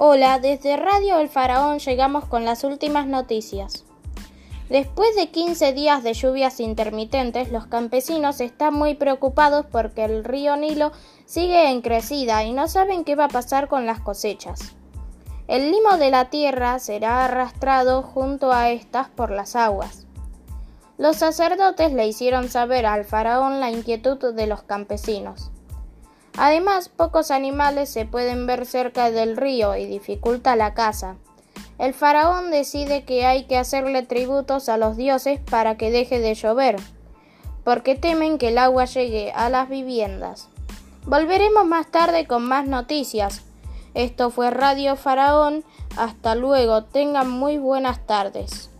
Hola, desde Radio El Faraón llegamos con las últimas noticias. Después de 15 días de lluvias intermitentes, los campesinos están muy preocupados porque el río Nilo sigue en crecida y no saben qué va a pasar con las cosechas. El limo de la tierra será arrastrado junto a estas por las aguas. Los sacerdotes le hicieron saber al faraón la inquietud de los campesinos. Además, pocos animales se pueden ver cerca del río y dificulta la caza. El faraón decide que hay que hacerle tributos a los dioses para que deje de llover, porque temen que el agua llegue a las viviendas. Volveremos más tarde con más noticias. Esto fue Radio Faraón. Hasta luego. Tengan muy buenas tardes.